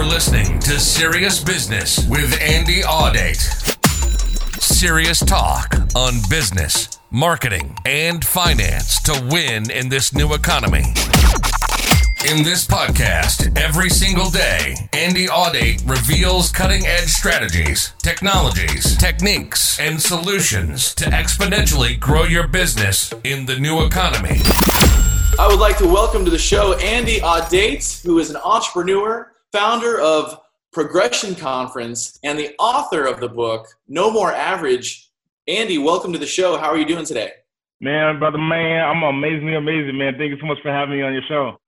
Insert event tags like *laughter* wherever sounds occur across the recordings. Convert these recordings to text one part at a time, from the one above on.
You're listening to Serious Business with Andy Audate. Serious talk on business, marketing, and finance to win in this new economy. In this podcast, every single day, Andy Audate reveals cutting edge strategies, technologies, techniques, and solutions to exponentially grow your business in the new economy. I would like to welcome to the show Andy Audate, who is an entrepreneur, founder of Progression Conference, and the author of the book No More Average. Andy, welcome to the show. How are you doing today? Man, brother, man, I'm amazingly amazing, man. Thank you so much for having me on your show.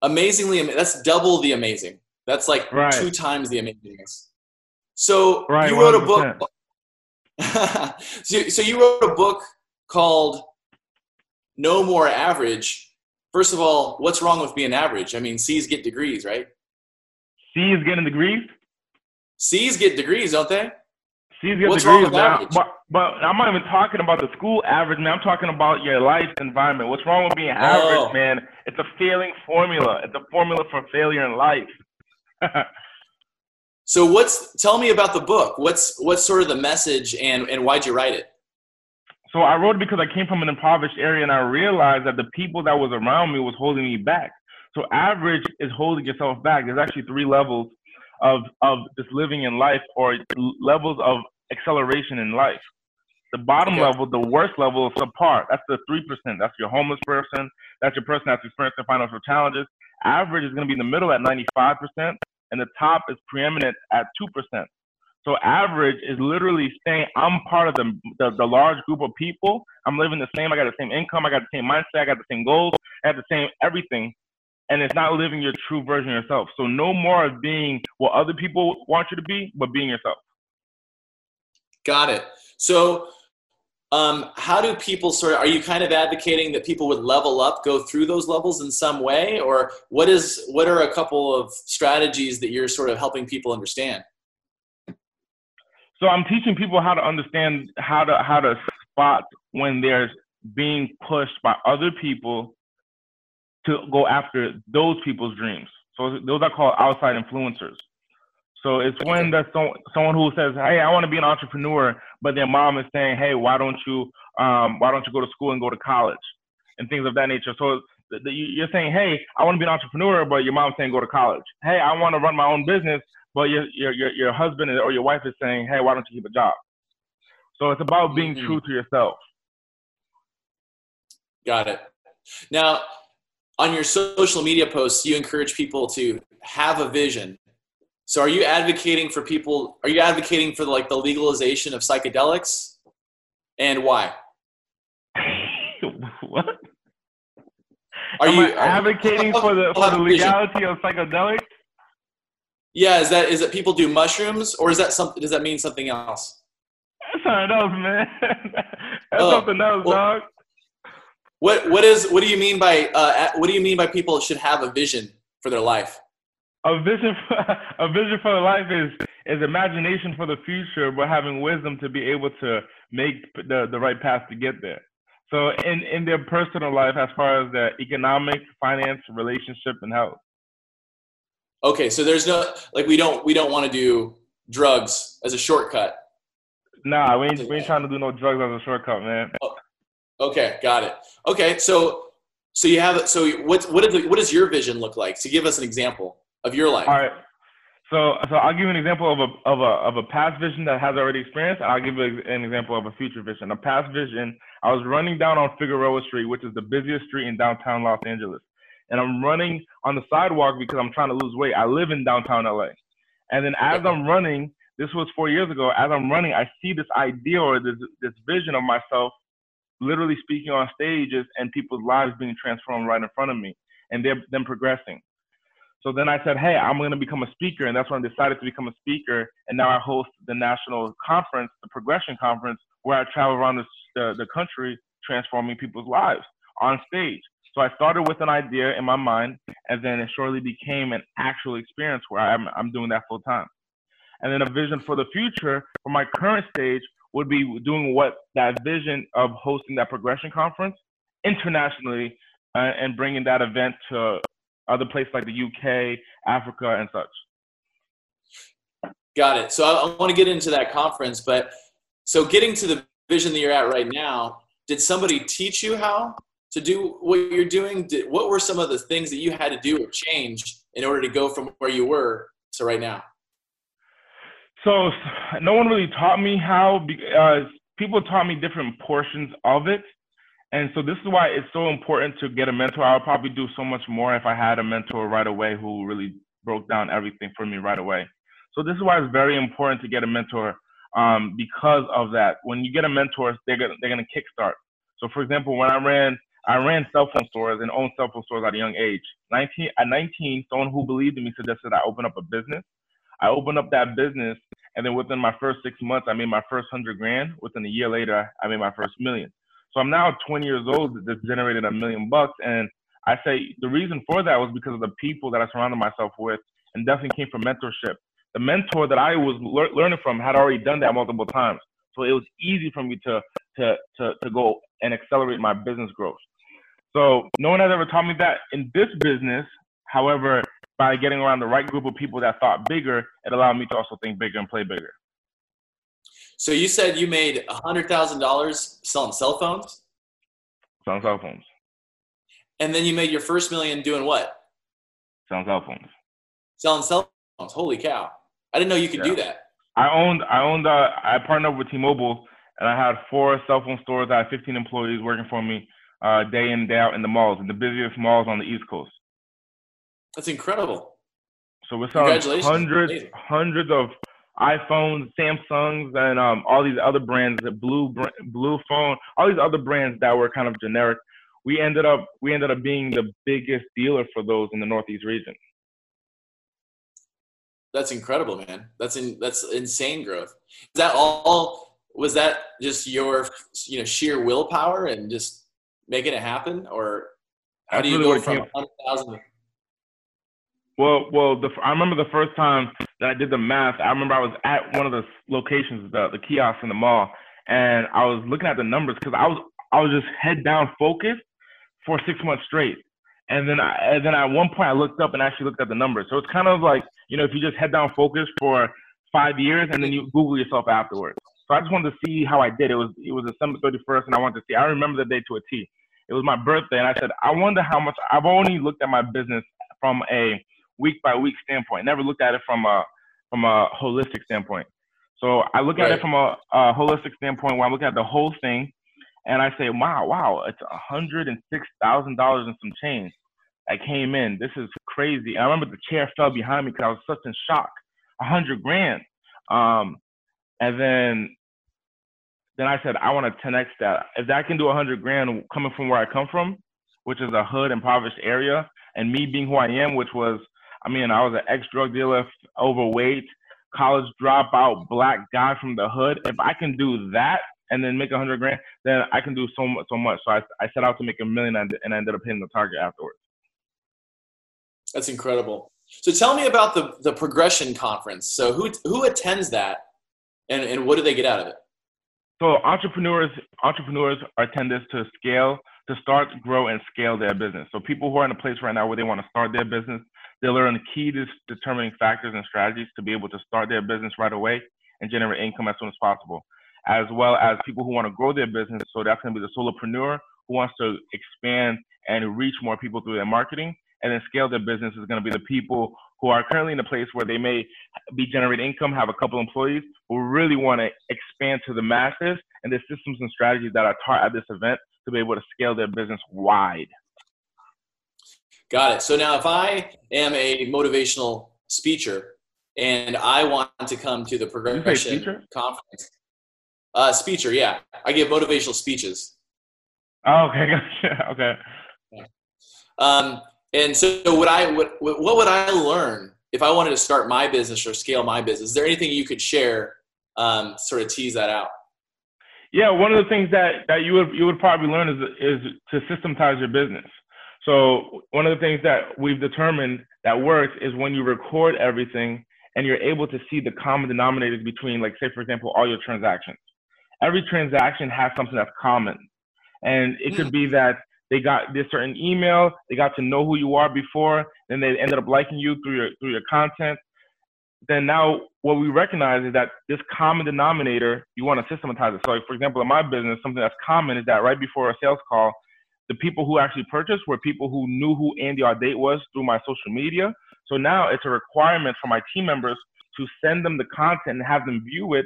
Amazingly, that's double the amazing. That's like right. two times the amazingness. So right, you wrote 100%. a book. *laughs* so, so you wrote a book called No More Average. First of all, what's wrong with being average? I mean, C's get degrees, right? C's getting degrees. C's get degrees, don't they? C's get What's degrees, but, but, but I'm not even talking about the school average, man. I'm talking about your life environment. What's wrong with being average, oh. man? It's a failing formula. It's a formula for failure in life. *laughs* so what's tell me about the book. What's what's sort of the message and, and why'd you write it? So I wrote it because I came from an impoverished area and I realized that the people that was around me was holding me back. So average is holding yourself back. There's actually three levels of of just living in life or levels of acceleration in life. The bottom okay. level, the worst level is subpar. That's the three percent. That's your homeless person. That's your person that's experiencing financial challenges. Average is going to be in the middle at 95 percent, and the top is preeminent at two percent. So average is literally saying I'm part of the, the, the large group of people. I'm living the same. I got the same income. I got the same mindset. I got the same goals. I have the same everything and it's not living your true version of yourself. So no more of being what other people want you to be, but being yourself. Got it. So um, how do people sort of are you kind of advocating that people would level up go through those levels in some way or what is what are a couple of strategies that you're sort of helping people understand so i'm teaching people how to understand how to how to spot when they're being pushed by other people to go after those people's dreams. So those are called outside influencers. So it's when there's so, someone who says, "Hey, I want to be an entrepreneur," but their mom is saying, "Hey, why don't you um, why don't you go to school and go to college?" and things of that nature. So the, the, you're saying, "Hey, I want to be an entrepreneur," but your mom's saying, "Go to college." Hey, I want to run my own business, but your your your, your husband or your wife is saying, "Hey, why don't you keep a job?" So it's about being mm-hmm. true to yourself. Got it. Now, on your social media posts, you encourage people to have a vision. So are you advocating for people, are you advocating for like the legalization of psychedelics and why? *laughs* what? Are Am you advocating for the, for the legality of psychedelics? Yeah, is that is it people do mushrooms or is that something does that mean something else? That's something else, man. *laughs* That's oh, something else, well, dog. What what is what do you mean by uh, what do you mean by people should have a vision for their life? A vision for, *laughs* a vision for life is is imagination for the future, but having wisdom to be able to make the the right path to get there. So in in their personal life, as far as their economic, finance, relationship, and health. Okay, so there's no like we don't we don't want to do drugs as a shortcut. Nah, we ain't, we ain't trying to do no drugs as a shortcut, man. Oh, Okay, got it. Okay, so so you have so what what did what does your vision look like? To give us an example of your life. All right. So so I'll give you an example of a of a of a past vision that has already experienced. I'll give you an example of a future vision. A past vision. I was running down on Figueroa Street, which is the busiest street in downtown Los Angeles, and I'm running on the sidewalk because I'm trying to lose weight. I live in downtown LA, and then as I'm running, this was four years ago. As I'm running, I see this idea or this this vision of myself literally speaking on stages and people's lives being transformed right in front of me and they're them progressing. So then I said, hey, I'm going to become a speaker. And that's when I decided to become a speaker. And now I host the national conference, the Progression Conference, where I travel around the, the, the country transforming people's lives on stage. So I started with an idea in my mind, and then it shortly became an actual experience where I'm, I'm doing that full time. And then a vision for the future for my current stage would be doing what that vision of hosting that progression conference internationally uh, and bringing that event to other places like the UK, Africa, and such. Got it. So I, I want to get into that conference, but so getting to the vision that you're at right now, did somebody teach you how to do what you're doing? Did, what were some of the things that you had to do or change in order to go from where you were to right now? So no one really taught me how because people taught me different portions of it. And so this is why it's so important to get a mentor. I would probably do so much more if I had a mentor right away who really broke down everything for me right away. So this is why it's very important to get a mentor um, because of that. When you get a mentor, they're gonna, they're gonna kickstart. So for example, when I ran I ran cell phone stores and owned cell phone stores at a young age. 19 at 19, someone who believed in me suggested I open up a business. I opened up that business, and then within my first six months, I made my first hundred grand. Within a year later, I made my first million. So I'm now 20 years old that generated a million bucks. And I say the reason for that was because of the people that I surrounded myself with and definitely came from mentorship. The mentor that I was le- learning from had already done that multiple times. So it was easy for me to, to, to, to go and accelerate my business growth. So no one has ever taught me that in this business. However, by getting around the right group of people that thought bigger, it allowed me to also think bigger and play bigger. So you said you made a hundred thousand dollars selling cell phones. Selling cell phones. And then you made your first million doing what? Selling cell phones. Selling cell phones. Holy cow! I didn't know you could yeah. do that. I owned. I owned. Uh, I partnered with T-Mobile, and I had four cell phone stores. I had 15 employees working for me, uh, day in and day out in the malls, in the busiest malls on the East Coast. That's incredible. So we're selling hundreds, hundreds of iPhones, Samsungs, and um, all these other brands, the Blue Blue Phone, all these other brands that were kind of generic. We ended up we ended up being the biggest dealer for those in the Northeast region. That's incredible, man. That's in that's insane growth. Is that all? Was that just your you know sheer willpower and just making it happen, or how that's do you really go from hundred thousand? Well, well, the, I remember the first time that I did the math. I remember I was at one of the locations, the the kiosk in the mall, and I was looking at the numbers because I was I was just head down focused for six months straight. And then I and then at one point I looked up and actually looked at the numbers. So it's kind of like you know if you just head down focused for five years and then you Google yourself afterwards. So I just wanted to see how I did. It was it was December 31st, and I wanted to see. I remember the day to a T. It was my birthday, and I said I wonder how much. I've only looked at my business from a week by week standpoint. Never looked at it from a from a holistic standpoint. So I look right. at it from a, a, holistic standpoint where I look at the whole thing, and I say, wow, wow, it's a hundred and six thousand dollars and some change that came in. This is crazy. And I remember the chair fell behind me because I was such in shock. A hundred grand. Um, and then then I said, I want to 10x that. If that can do a hundred grand coming from where I come from, which is a hood impoverished area, and me being who I am, which was I mean, I was an ex drug dealer, overweight, college dropout, black guy from the hood. If I can do that and then make a hundred grand, then I can do so much. So much. So I, I set out to make a million and, and I ended up hitting the target afterwards. That's incredible. So tell me about the the progression conference. So who who attends that, and and what do they get out of it? So entrepreneurs entrepreneurs attend this to scale, to start, grow, and scale their business. So people who are in a place right now where they want to start their business, they learn key to determining factors and strategies to be able to start their business right away and generate income as soon as possible, as well as people who want to grow their business. So that's going to be the solopreneur who wants to expand and reach more people through their marketing. And then scale their business is going to be the people who are currently in a place where they may be generating income, have a couple employees, who really want to expand to the masses. And the systems and strategies that are taught at this event to be able to scale their business wide. Got it. So now, if I am a motivational speaker and I want to come to the progression conference, uh, speaker, yeah, I give motivational speeches. Oh, okay, *laughs* gotcha. Okay. Um, and so, would I what what would I learn if I wanted to start my business or scale my business? Is there anything you could share, um, sort of tease that out? Yeah, one of the things that that you would you would probably learn is is to systematize your business. So one of the things that we've determined that works is when you record everything and you're able to see the common denominators between, like, say, for example, all your transactions. Every transaction has something that's common. And it could hmm. be that they got this certain email, they got to know who you are before, then they ended up liking you through your through your content. Then now what we recognize is that this common denominator, you want to systematize it. So like for example, in my business, something that's common is that right before a sales call, the people who actually purchased were people who knew who Andy Audate was through my social media. So now it's a requirement for my team members to send them the content and have them view it.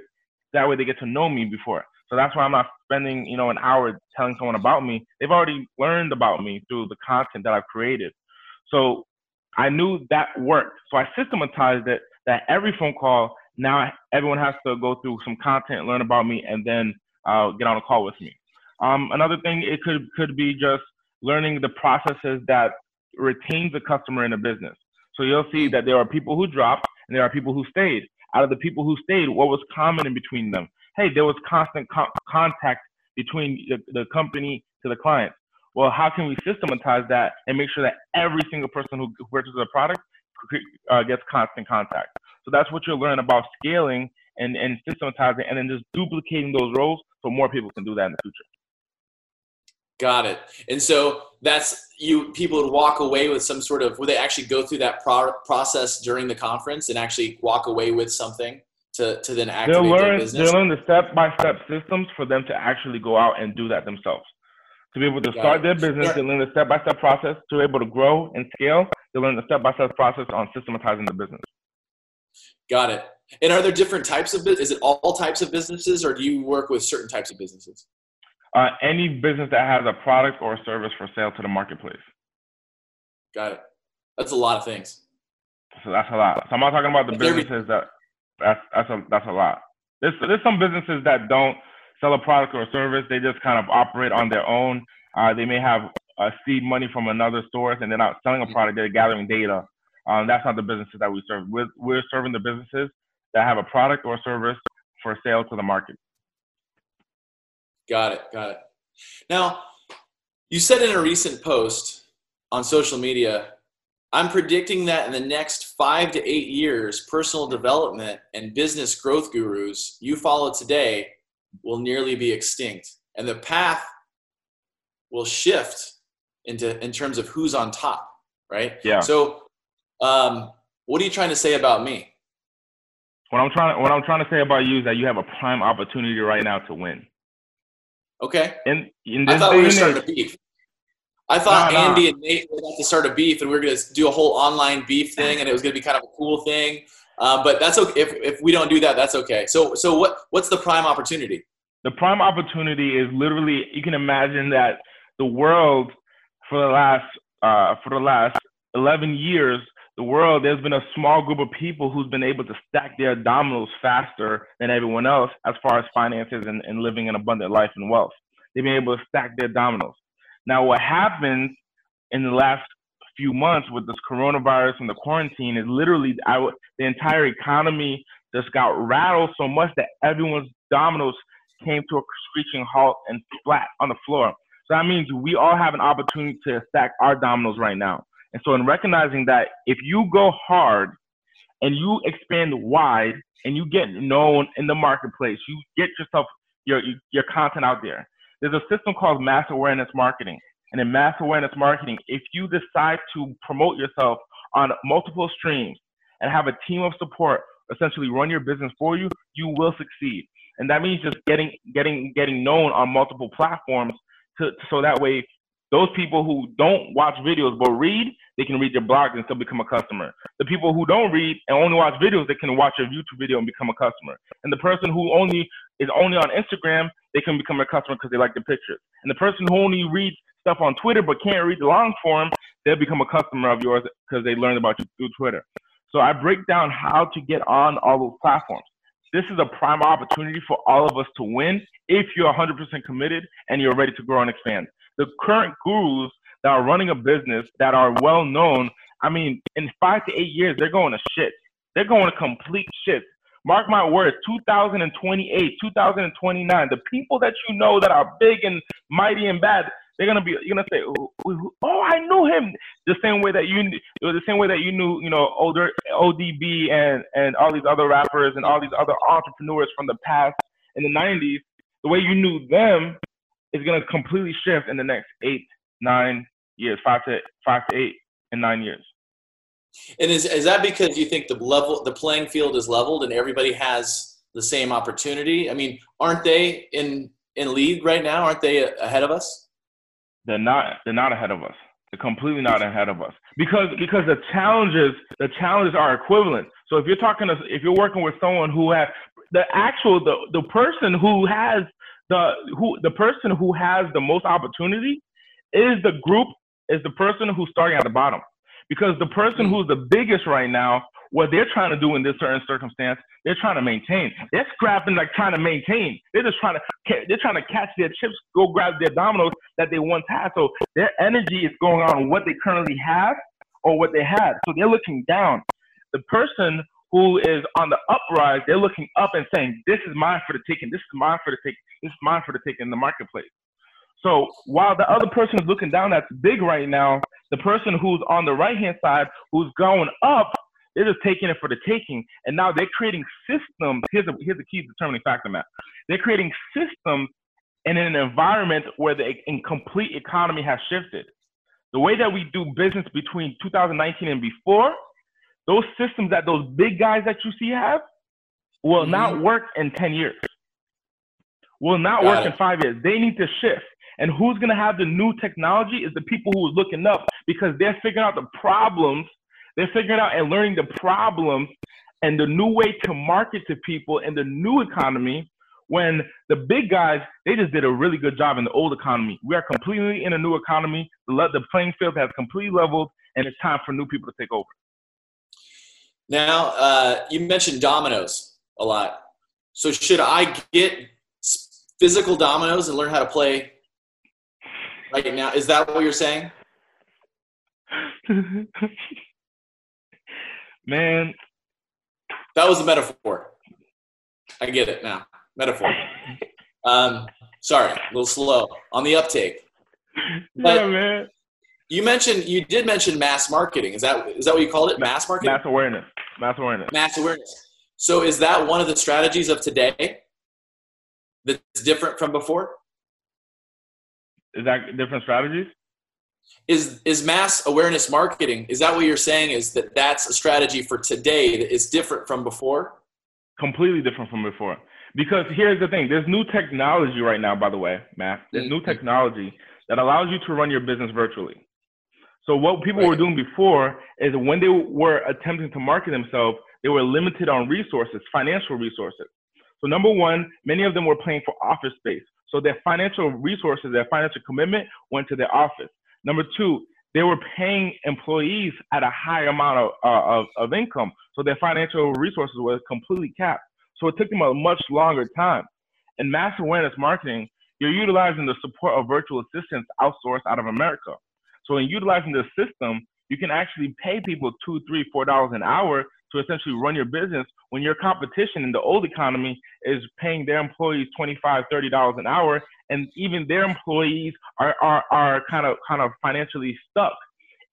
That way they get to know me before. So that's why I'm not spending, you know, an hour telling someone about me. They've already learned about me through the content that I've created. So I knew that worked. So I systematized it that every phone call, now everyone has to go through some content, learn about me, and then uh, get on a call with me. Um, another thing, it could could be just learning the processes that retains a customer in a business. So you'll see that there are people who dropped and there are people who stayed. Out of the people who stayed, what was common in between them? hey, there was constant co- contact between the, the company to the client. Well, how can we systematize that and make sure that every single person who purchases a product uh, gets constant contact? So that's what you'll learn about scaling and, and systematizing and then just duplicating those roles so more people can do that in the future. Got it. And so that's you. People would walk away with some sort of. Would they actually go through that pro- process during the conference and actually walk away with something? to, to then activate they'll learn, their business? They'll learn the step-by-step systems for them to actually go out and do that themselves. To be able to Got start it. their business, they learn the step-by-step process. To be able to grow and scale, they learn the step-by-step process on systematizing the business. Got it. And are there different types of business? Is it all types of businesses, or do you work with certain types of businesses? Uh, any business that has a product or a service for sale to the marketplace. Got it. That's a lot of things. So that's a lot. So I'm not talking about the businesses that that's that's a that's a lot. There's there's some businesses that don't sell a product or a service. They just kind of operate on their own. Uh, they may have uh, seed money from another source, and they're not selling a product. They're gathering data. Um, that's not the businesses that we serve. We're we're serving the businesses that have a product or service for sale to the market. Got it. Got it. Now, you said in a recent post on social media I'm predicting that in the next five to eight years, personal development and business growth gurus you follow today will nearly be extinct. And the path will shift into in terms of who's on top, right? Yeah. So um, what are you trying to say about me? What I'm trying what I'm trying to say about you is that you have a prime opportunity right now to win. Okay. In, in I thought we were starting to beef. I thought nah, Andy nah. and Nate were about to start a beef, and we are going to do a whole online beef thing, and it was going to be kind of a cool thing. Uh, but that's okay. If, if we don't do that, that's okay. So, so what, what's the prime opportunity? The prime opportunity is literally you can imagine that the world for the last uh, for the last 11 years, the world there's been a small group of people who's been able to stack their dominoes faster than everyone else as far as finances and, and living an abundant life and wealth. They've been able to stack their dominoes. Now, what happens in the last few months with this coronavirus and the quarantine is literally I, the entire economy just got rattled so much that everyone's dominoes came to a screeching halt and flat on the floor. So that means we all have an opportunity to stack our dominoes right now. And so, in recognizing that if you go hard and you expand wide and you get known in the marketplace, you get yourself your your content out there. There's a system called mass awareness marketing. And in mass awareness marketing, if you decide to promote yourself on multiple streams and have a team of support essentially run your business for you, you will succeed. And that means just getting getting getting known on multiple platforms to, so that way those people who don't watch videos but read, they can read your blog and still become a customer. The people who don't read and only watch videos, they can watch your YouTube video and become a customer. And the person who only is only on Instagram, they can become a customer because they like the pictures. And the person who only reads stuff on Twitter but can't read the long form, they'll become a customer of yours because they learned about you through Twitter. So I break down how to get on all those platforms. This is a prime opportunity for all of us to win if you're 100% committed and you're ready to grow and expand the current gurus that are running a business that are well known, I mean, in five to eight years, they're going to shit. They're going to complete shit. Mark my words, 2028, 2029, the people that you know that are big and mighty and bad, they're gonna be you're gonna say, oh, I knew him the same way that you the same way that you knew you know older ODB and and all these other rappers and all these other entrepreneurs from the past in the 90s. The way you knew them is going to completely shift in the next eight nine years, five to five to eight in nine years. And is is that because you think the level the playing field is leveled and everybody has the same opportunity? I mean, aren't they in in league right now? Aren't they ahead of us? They're not. They're not ahead of us. They're completely not ahead of us because because the challenges the challenges are equivalent. So if you're talking to if you're working with someone who has the actual the the person who has the who the person who has the most opportunity is the group is the person who's starting at the bottom. Because the person hmm. who's the biggest right now what they're trying to do in this certain circumstance they're trying to maintain. They're scrapping like trying to maintain. They're just trying to they're trying to catch their chips go grab their dominoes that they once had. So their energy is going on what they currently have or what they had. So they're looking down. The person who is on the uprise, they're looking up and saying, This is mine for the taking, this is mine for the taking, is mine for the taking in the marketplace. So while the other person is looking down that's big right now, the person who's on the right hand side who's going up, they're just taking it for the taking. And now they're creating systems. Here's a here's a key determining factor, Matt. They're creating systems in an environment where the complete economy has shifted. The way that we do business between 2019 and before those systems that those big guys that you see have will mm-hmm. not work in 10 years, will not Got work it. in five years. They need to shift. And who's going to have the new technology is the people who are looking up because they're figuring out the problems. They're figuring out and learning the problems and the new way to market to people in the new economy when the big guys, they just did a really good job in the old economy. We are completely in a new economy. The, the playing field has completely leveled, and it's time for new people to take over. Now, uh, you mentioned dominoes a lot. So, should I get physical dominoes and learn how to play right now? Is that what you're saying? *laughs* Man, that was a metaphor. I get it now. Metaphor. *laughs* Um, sorry, a little slow on the uptake. *laughs* But yeah, man. You mentioned you did mention mass marketing. Is that is that what you called it? Mass marketing. Mass awareness. Mass awareness. Mass awareness. So is that one of the strategies of today that's different from before? Is that different strategies? Is is mass awareness marketing? Is that what you're saying? Is that that's a strategy for today that is different from before? Completely different from before. Because here's the thing: there's new technology right now. By the way, Matt, there's mm-hmm. new technology that allows you to run your business virtually. So what people right. were doing before is when they were attempting to market themselves, they were limited on resources, financial resources. So number one, many of them were paying for office space. So their financial resources, their financial commitment went to their office. Number two, they were paying employees at a high amount of, uh, of, of income. So their financial resources were completely capped. So it took them a much longer time. In mass awareness marketing, you're utilizing the support of virtual assistants outsourced out of America. So in utilizing this system, you can actually pay people two, three, four dollars an hour to essentially run your business when your competition in the old economy is paying their employees 25 30 dollars an hour and even their employees are, are, are kind of kind of financially stuck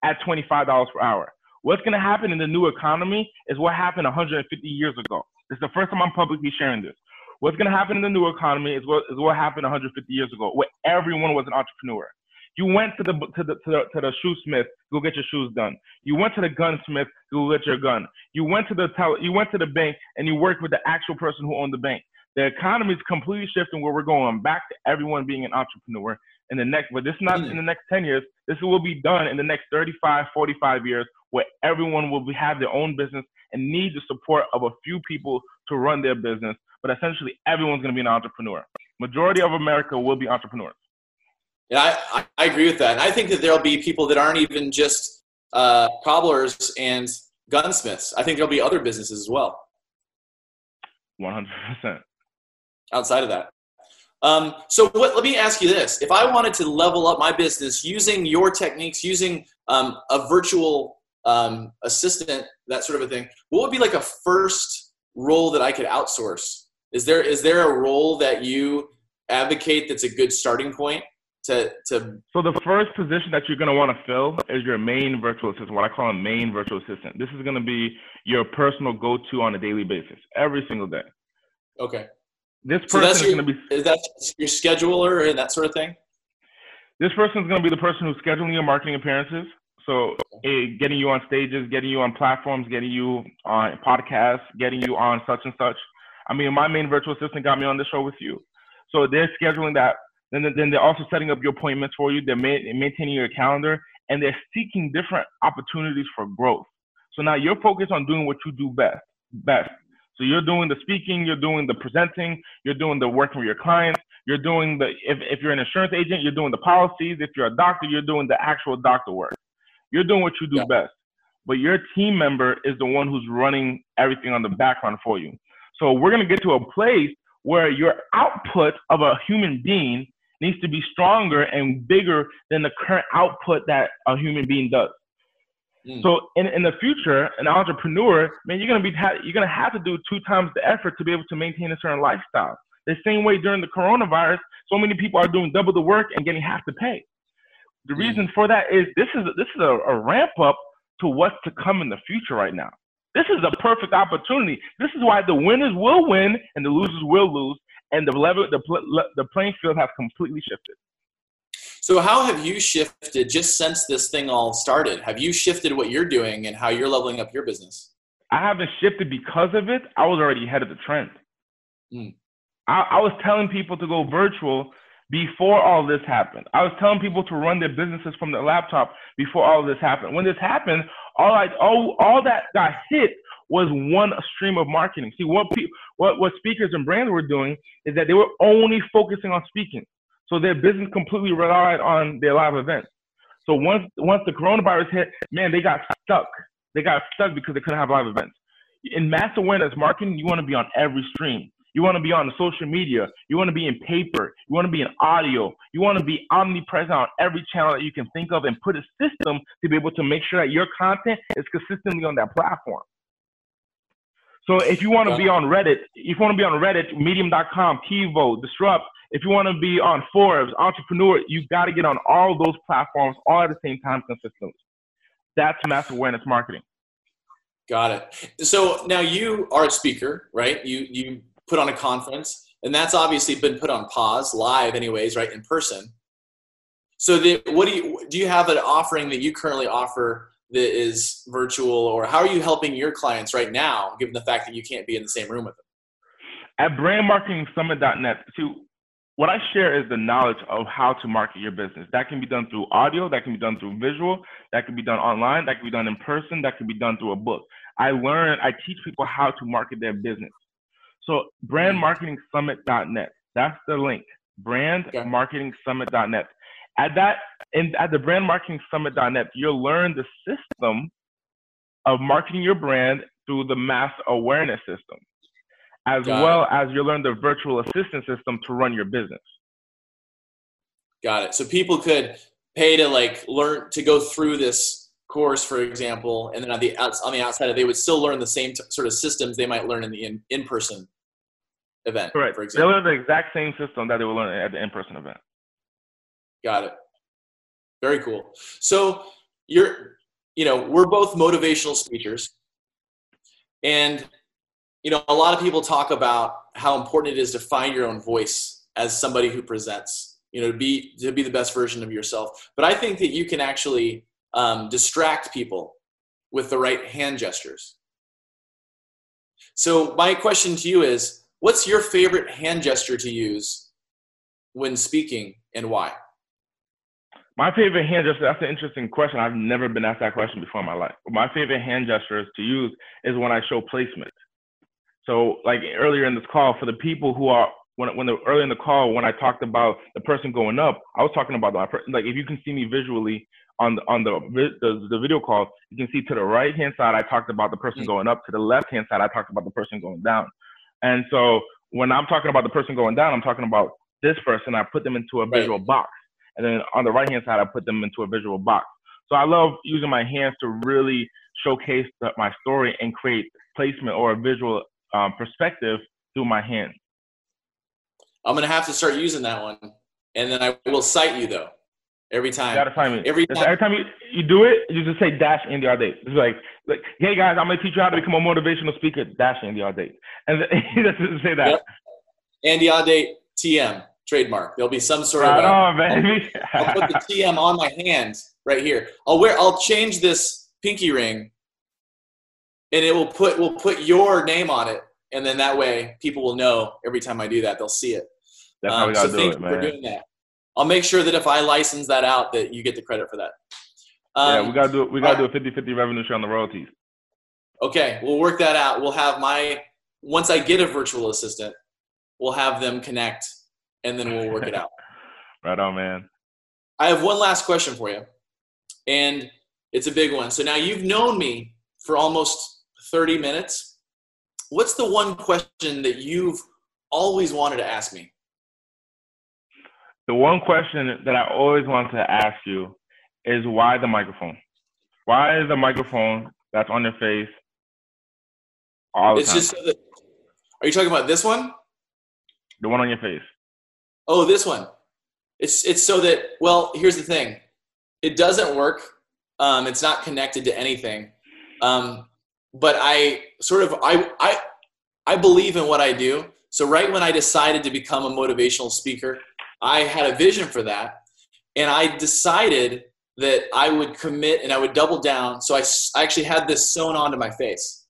at 25 dollars per hour. What's going to happen in the new economy is what happened 150 years ago. Is the first time i'm publicly sharing this. What's going to happen in the new economy is what is what happened 150 years ago where everyone was an entrepreneur you went to the to the to the, to the go get your shoes done. You went to the gunsmith, go get your gun. You went to the tele, you went to the bank and you worked with the actual person who owned the bank. The economy is completely shifting where we're going back to everyone being an entrepreneur in the next, but this is not in the next 10 years. This will be done in the next 35, 45 years where everyone will be, have their own business and need the support of a few people to run their business. But essentially, everyone's going to be an entrepreneur. Majority of America will be entrepreneurs. Yeah, I, I agree with that. And I think that there'll be people that aren't even just uh, cobblers and gunsmiths. I think there'll be other businesses as well. 100%. Outside of that. Um, so what, let me ask you this. If I wanted to level up my business using your techniques, using um, a virtual um, assistant, that sort of a thing, what would be like a first role that I could outsource? Is there, is there a role that you advocate that's a good starting point? To to so the first position that you're going to want to fill is your main virtual assistant what i call a main virtual assistant this is going to be your personal go-to on a daily basis every single day okay this person so is going to be is that your scheduler and that sort of thing This person is going to be the person who's scheduling your marketing appearances. So eh, getting you on stages, getting you on platforms, getting you on podcasts, getting you on such and such. I mean, my main virtual assistant got me on the show with you. So they're scheduling that. Then, then they're also setting up your appointments for you. They're maintaining your calendar and they're seeking different opportunities for growth. So now you're focused on doing what you do best. Best. So you're doing the speaking, you're doing the presenting, you're doing the working with your clients, you're doing the if, if you're an insurance agent, you're doing the policies. If you're a doctor, you're doing the actual doctor work. You're doing what you do yeah. best. But your team member is the one who's running everything on the background for you. So we're gonna get to a place where your output of a human being needs to be stronger and bigger than the current output that a human being does. Mm. So in, in the future, an entrepreneur, man, you're gonna be you're gonna have to do two times the effort to be able to maintain a certain lifestyle. The same way during the coronavirus, so many people are doing double the work and getting half the pay. The mm. reason for that is this is this is a, a ramp up to what's to come in the future right now. This is a perfect opportunity. This is why the winners will win and the losers will lose, and the level the the playing field has completely shifted. So, how have you shifted just since this thing all started? Have you shifted what you're doing and how you're leveling up your business? I haven't shifted because of it. I was already ahead of the trend. Mm. I, I was telling people to go virtual before all this happened. I was telling people to run their businesses from their laptop before all this happened. When this happened, all I all all that got hit was one stream of marketing. See what pe- what what speakers and brands were doing is that they were only focusing on speaking. So their business completely relied on their live events. So once once the coronavirus hit, man, they got stuck. They got stuck because they couldn't have live events. In mass awareness marketing, you want to be on every stream. You want to be on the social media. You want to be in paper. You want to be in audio. You want to be omnipresent on every channel that you can think of and put a system to be able to make sure that your content is consistently on that platform. So if you want to be on Reddit, if you want to be on Reddit, medium.com, Kivo, Disrupt, if you want to be on Forbes, Entrepreneur, you got to get on all those platforms all at the same time consistently. That's mass awareness marketing. Got it. So now you are a speaker, right? You you put on a conference, and that's obviously been put on pause, live, anyways, right, in person. So the, what do you do? You have an offering that you currently offer that is virtual, or how are you helping your clients right now, given the fact that you can't be in the same room with them? At brandmarketingsummit.net, see, what I share is the knowledge of how to market your business. That can be done through audio, that can be done through visual, that can be done online, that can be done in person, that can be done through a book. I learn, I teach people how to market their business. So brandmarketingsummit.net, mm. that's the link. Brandmarketingsummit.net. At that, in, at the brandmarketingsummit.net, you'll learn the system of marketing your brand through the mass awareness system as Got well it. as you'll learn the virtual assistant system to run your business. Got it. So people could pay to like learn to go through this course, for example, and then on the on the outside, they would still learn the same t- sort of systems they might learn in the in in person event. Correct. For example, they learn the exact same system that they will learn at the in person event. Got it. Very cool. So you're, you know, we're both motivational speakers, and you know, a lot of people talk about how important it is to find your own voice as somebody who presents. You know, to be to be the best version of yourself. But I think that you can actually um, distract people with the right hand gestures. So my question to you is, what's your favorite hand gesture to use when speaking, and why? My favorite hand gesture, that's an interesting question. I've never been asked that question before in my life. My favorite hand gestures to use is when I show placement. So like earlier in this call, for the people who are when when the early in the call when I talked about the person going up, I was talking about the like if you can see me visually on the on the the, the video call, you can see to the right hand side I talked about the person mm. going up. To the left hand side I talked about the person going down. And so when I'm talking about the person going down, I'm talking about this person. I put them into a visual right. box, and then on the right hand side I put them into a visual box. So I love using my hands to really showcase the, my story and create placement or a visual um, perspective through my hands. I'm gonna have to start using that one, and then I will cite you though every time. You gotta find me every time. Every time you, you do it, you just say dash Andy Audate. It's like like hey guys, I'm gonna teach you how to become a motivational speaker. Dash Andy Audate, and *laughs* just say that. Yep. Andy Audate TM. Trademark. There'll be some sort right of. on, baby. *laughs* I'll put the TM on my hand right here. I'll wear. I'll change this pinky ring, and it will put. We'll put your name on it, and then that way people will know every time I do that. They'll see it. That's um, how we gotta so do it, man. For doing that. I'll make sure that if I license that out, that you get the credit for that. Um, yeah, we gotta do. We gotta do a 50-50 revenue share on the royalties. Okay, we'll work that out. We'll have my once I get a virtual assistant, we'll have them connect, and then we'll work it out. *laughs* right on, man. I have one last question for you, and it's a big one. So now you've known me for almost 30 minutes. What's the one question that you've always wanted to ask me? The one question that I always wanted to ask you is why the microphone? Why is the microphone that's on your face all the it's time? just so that, are you talking about this one? The one on your face. Oh, this one. It's it's so that well, here's the thing. It doesn't work. Um, it's not connected to anything. Um, but I sort of I I I believe in what I do. So right when I decided to become a motivational speaker, I had a vision for that, and I decided that I would commit and I would double down. So I, I actually had this sewn onto my face.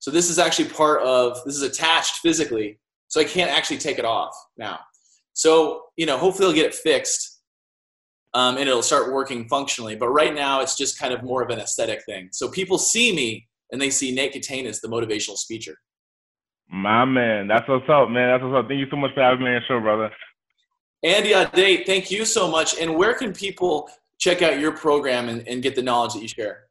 So this is actually part of this is attached physically, so I can't actually take it off now. So you know, hopefully they'll get it fixed, um, and it'll start working functionally. But right now, it's just kind of more of an aesthetic thing. So people see me and they see Nate Katanis, the motivational speaker. My man, that's what's up, man. That's what's up. Thank you so much for having me on your show, brother. Andy Audate, thank you so much. And where can people check out your program and, and get the knowledge that you share?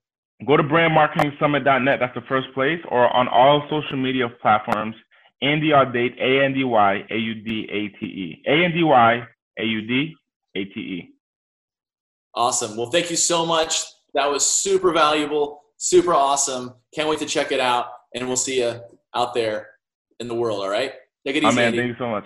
Go to brandmarketingsummit.net. That's the first place, or on all social media platforms. Andy Audate, A N D Y A U D A T E. A N D Y A U D A T E. Awesome. Well, thank you so much. That was super valuable, super awesome. Can't wait to check it out, and we'll see you out there in the world. All right. Take it easy. Oh, man, Andy. thank you so much.